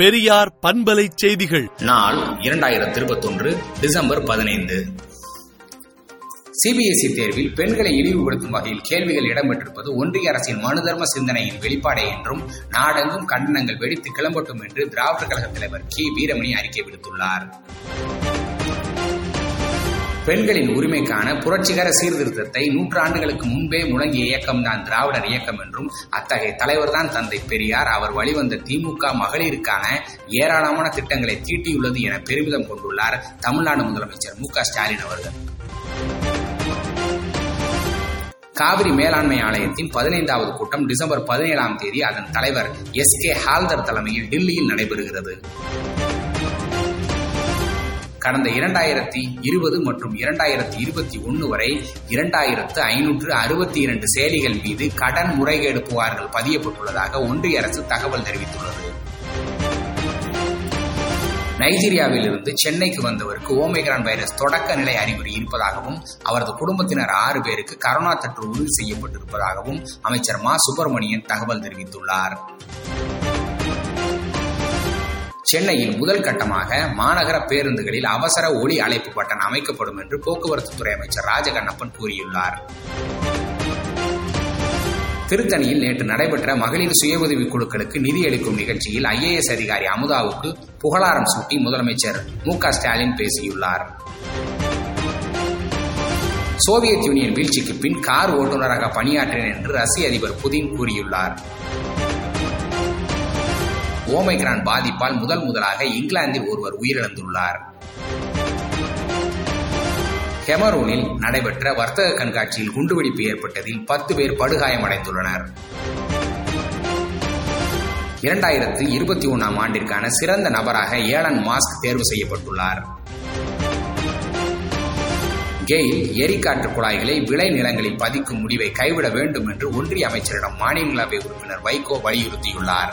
பெரியார் பண்பலை செய்திகள். நாள் இரண்டாயிரத்தி இருபத்தொன்று டிசம்பர் பதினைந்து. சிபிஎஸ்இ தேர்வில் பெண்களை இழிவுபடுத்தும் வகையில் கேள்விகள் இடம்பெற்றிருப்பது ஒன்றிய அரசின் மனுதர்ம சிந்தனையின் வெளிப்பாடே என்றும் நாடெங்கும் கண்டனங்கள் வெடித்து கிளம்பட்டும் என்று திராவிடர் கழக தலைவர் கி வீரமணி அறிக்கை விடுத்துள்ளார். பெண்களின் உரிமைக்கான புரட்சிகர சீர்திருத்தத்தை நூற்றாண்டுகளுக்கு முன்பே முழங்கிய இயக்கம்தான் திராவிடர் இயக்கம் என்றும் அத்தகைய தலைவர்தான் தந்தை பெரியார். அவர் வழிவந்த திமுக மகளிருக்கான ஏராளமான திட்டங்களை தீட்டியுள்ளது என பெருமிதம் கொண்டுள்ளார் தமிழ்நாடு முதலமைச்சர் மு ஸ்டாலின் அவர்கள். காவிரி மேலாண்மை ஆணையத்தின் பதினைந்தாவது கூட்டம் டிசம்பர் பதினேழாம் தேதி அதன் தலைவர் எஸ் கே ஹால்தர் தலைமையில் டில்லியில் நடைபெறுகிறது. கடந்த இரண்டாயிரத்தி இருபது மற்றும் இரண்டாயிரத்தி இருபத்தி ஒன்னு வரை இரண்டாயிரத்து ஐநூற்று அறுபத்தி இரண்டு செயலிகள் மீது கடன் முறைகேடு புகார்கள் பதியப்பட்டுள்ளதாக ஒன்றிய அரசு தகவல் தெரிவித்துள்ளது. நைஜீரியாவில் இருந்து சென்னைக்கு வந்தவருக்கு ஓமேகிரான் வைரஸ் தொடக்க நிலை அறிகுறி இருப்பதாகவும் அவரது குடும்பத்தினர் ஆறு பேருக்கு கரோனா தொற்று உறுதி செய்யப்பட்டிருப்பதாகவும் அமைச்சர் மா. சுப்பிரமணியன் தகவல் தெரிவித்துள்ளார். சென்னையில் முதல் கட்டமாக மாநகர பேருந்துகளில் அவசர ஒளி அழைப்பு பட்டன் அமைக்கப்படும் என்று போக்குவரத்து துறை அமைச்சர் ராஜகண்ணப்பன் கூறியுள்ளார். திருத்தணியில் நேற்று நடைபெற்ற மகளிர் சுய உதவிக் குழுக்களுக்கு நிதி அளிக்கும் நிகழ்ச்சியில் ஐஏஎஸ் அதிகாரி அமுதாவுக்கு புகழாரம் சூட்டி முதலமைச்சர் மு ஸ்டாலின் பேசியுள்ளார். சோவியத் யூனியன் வீழ்ச்சிக்கு பின் கார் ஓட்டுநராக பணியாற்றினேன் என்று ரஷ்ய அதிபர் புதின் கூறியுள்ளார். ஓமைக்ரான் பாதிப்பால் முதல் முதலாக இங்கிலாந்தில் ஒருவர் உயிரிழந்துள்ளார். கெமரூனில் நடைபெற்ற வர்த்தக கண்காட்சியில் குண்டுவெடிப்பு ஏற்பட்டதில் பத்து பேர் படுகாயமடைந்துள்ளனர். இரண்டாயிரத்து இருபத்தி ஒன்றாம் ஆண்டிற்கான சிறந்த நபராக ஏலன் மாஸ்க் தேர்வு செய்யப்பட்டுள்ளார். கெயில் எரிகாற்று குழாய்களை விளை நிலங்களில் பதிக்கும் முடிவை கைவிட வேண்டும் என்று ஒன்றிய அமைச்சரிடம் மாநிலங்களவை உறுப்பினர் வைகோ வலியுறுத்தியுள்ளார்.